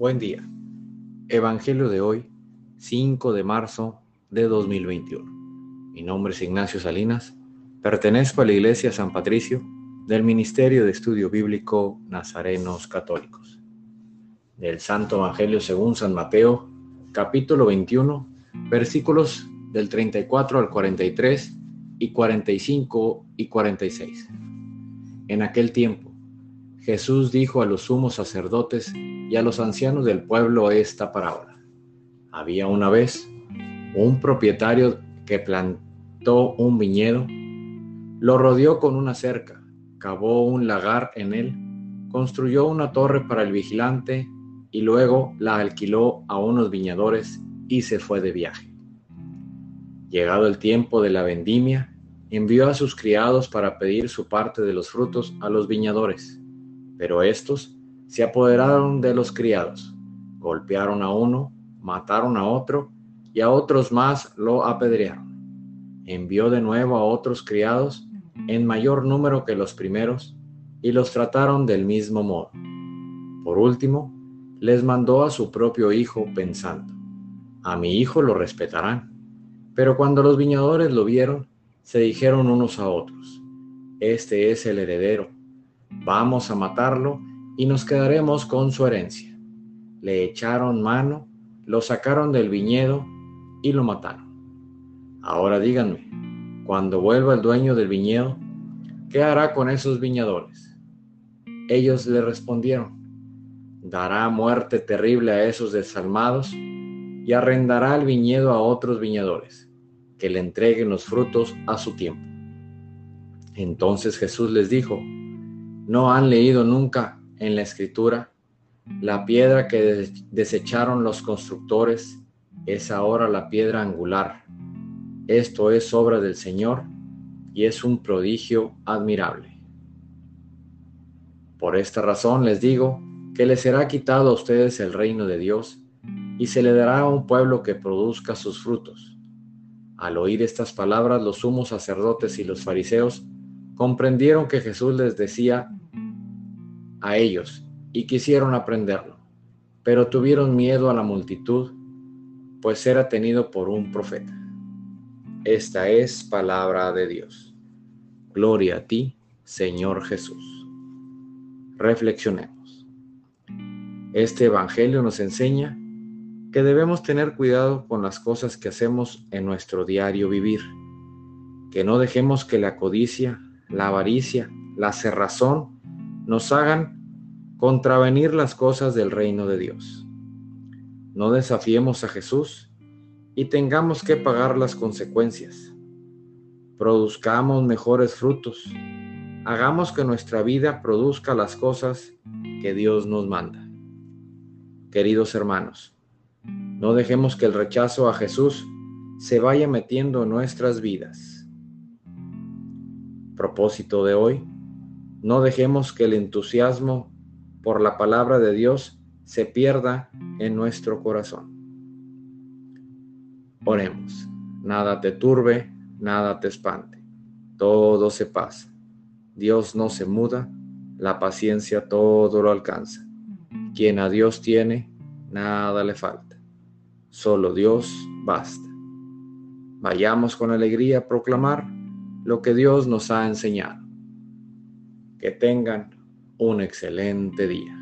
Buen día. Evangelio de hoy, 5 de marzo de 2021. Mi nombre es Ignacio Salinas. Pertenezco a la Iglesia San Patricio del Ministerio de Estudio Bíblico Nazarenos Católicos. Del Santo Evangelio según San Mateo, capítulo 21, versículos del 34 al 43 y 45 y 46. En aquel tiempo, Jesús dijo a los sumos sacerdotes y a los ancianos del pueblo esta parábola. Había una vez un propietario que plantó un viñedo, lo rodeó con una cerca, cavó un lagar en él, construyó una torre para el vigilante y luego la alquiló a unos viñadores y se fue de viaje. Llegado el tiempo de la vendimia, envió a sus criados para pedir su parte de los frutos a los viñadores, pero estos se apoderaron de los criados, golpearon a uno, mataron a otro y a otros más lo apedrearon. Envió de nuevo a otros criados en mayor número que los primeros y los trataron del mismo modo. Por último, les mandó a su propio hijo pensando, a mi hijo lo respetarán. Pero cuando los viñadores lo vieron, se dijeron unos a otros, este es el heredero, vamos a matarlo y nos quedaremos con su herencia. Le echaron mano, lo sacaron del viñedo y lo mataron. Ahora díganme, cuando vuelva el dueño del viñedo, ¿qué hará con esos viñadores? Ellos le respondieron, dará muerte terrible a esos desalmados y arrendará el viñedo a otros viñadores que le entreguen los frutos a su tiempo. Entonces Jesús les dijo, ¿no han leído nunca en la escritura la piedra que desecharon los constructores es ahora la piedra angular? Esto es obra del Señor y es un prodigio admirable. Por esta razón les digo que les será quitado a ustedes el reino de Dios y se le dará a un pueblo que produzca sus frutos al oír estas palabras, los sumos sacerdotes y los fariseos comprendieron que Jesús les decía a ellos y quisieron aprenderlo, pero tuvieron miedo a la multitud, pues era tenido por un profeta. Esta es palabra de Dios. Gloria a ti, Señor Jesús. Reflexionemos. Este Evangelio nos enseña que debemos tener cuidado con las cosas que hacemos en nuestro diario vivir, que no dejemos que la codicia, la avaricia, la cerrazón nos hagan contravenir las cosas del reino de Dios. No desafiemos a Jesús y tengamos que pagar las consecuencias. Produzcamos mejores frutos. Hagamos que nuestra vida produzca las cosas que Dios nos manda. Queridos hermanos, no dejemos que el rechazo a Jesús se vaya metiendo en nuestras vidas. Propósito de hoy, no dejemos que el entusiasmo por la palabra de Dios se pierda en nuestro corazón. Oremos, nada te turbe, nada te espante, todo se pasa. Dios no se muda, la paciencia todo lo alcanza. Quien a Dios tiene, nada le falta. Solo Dios basta. Vayamos con alegría a proclamar lo que Dios nos ha enseñado. Que tengan un excelente día.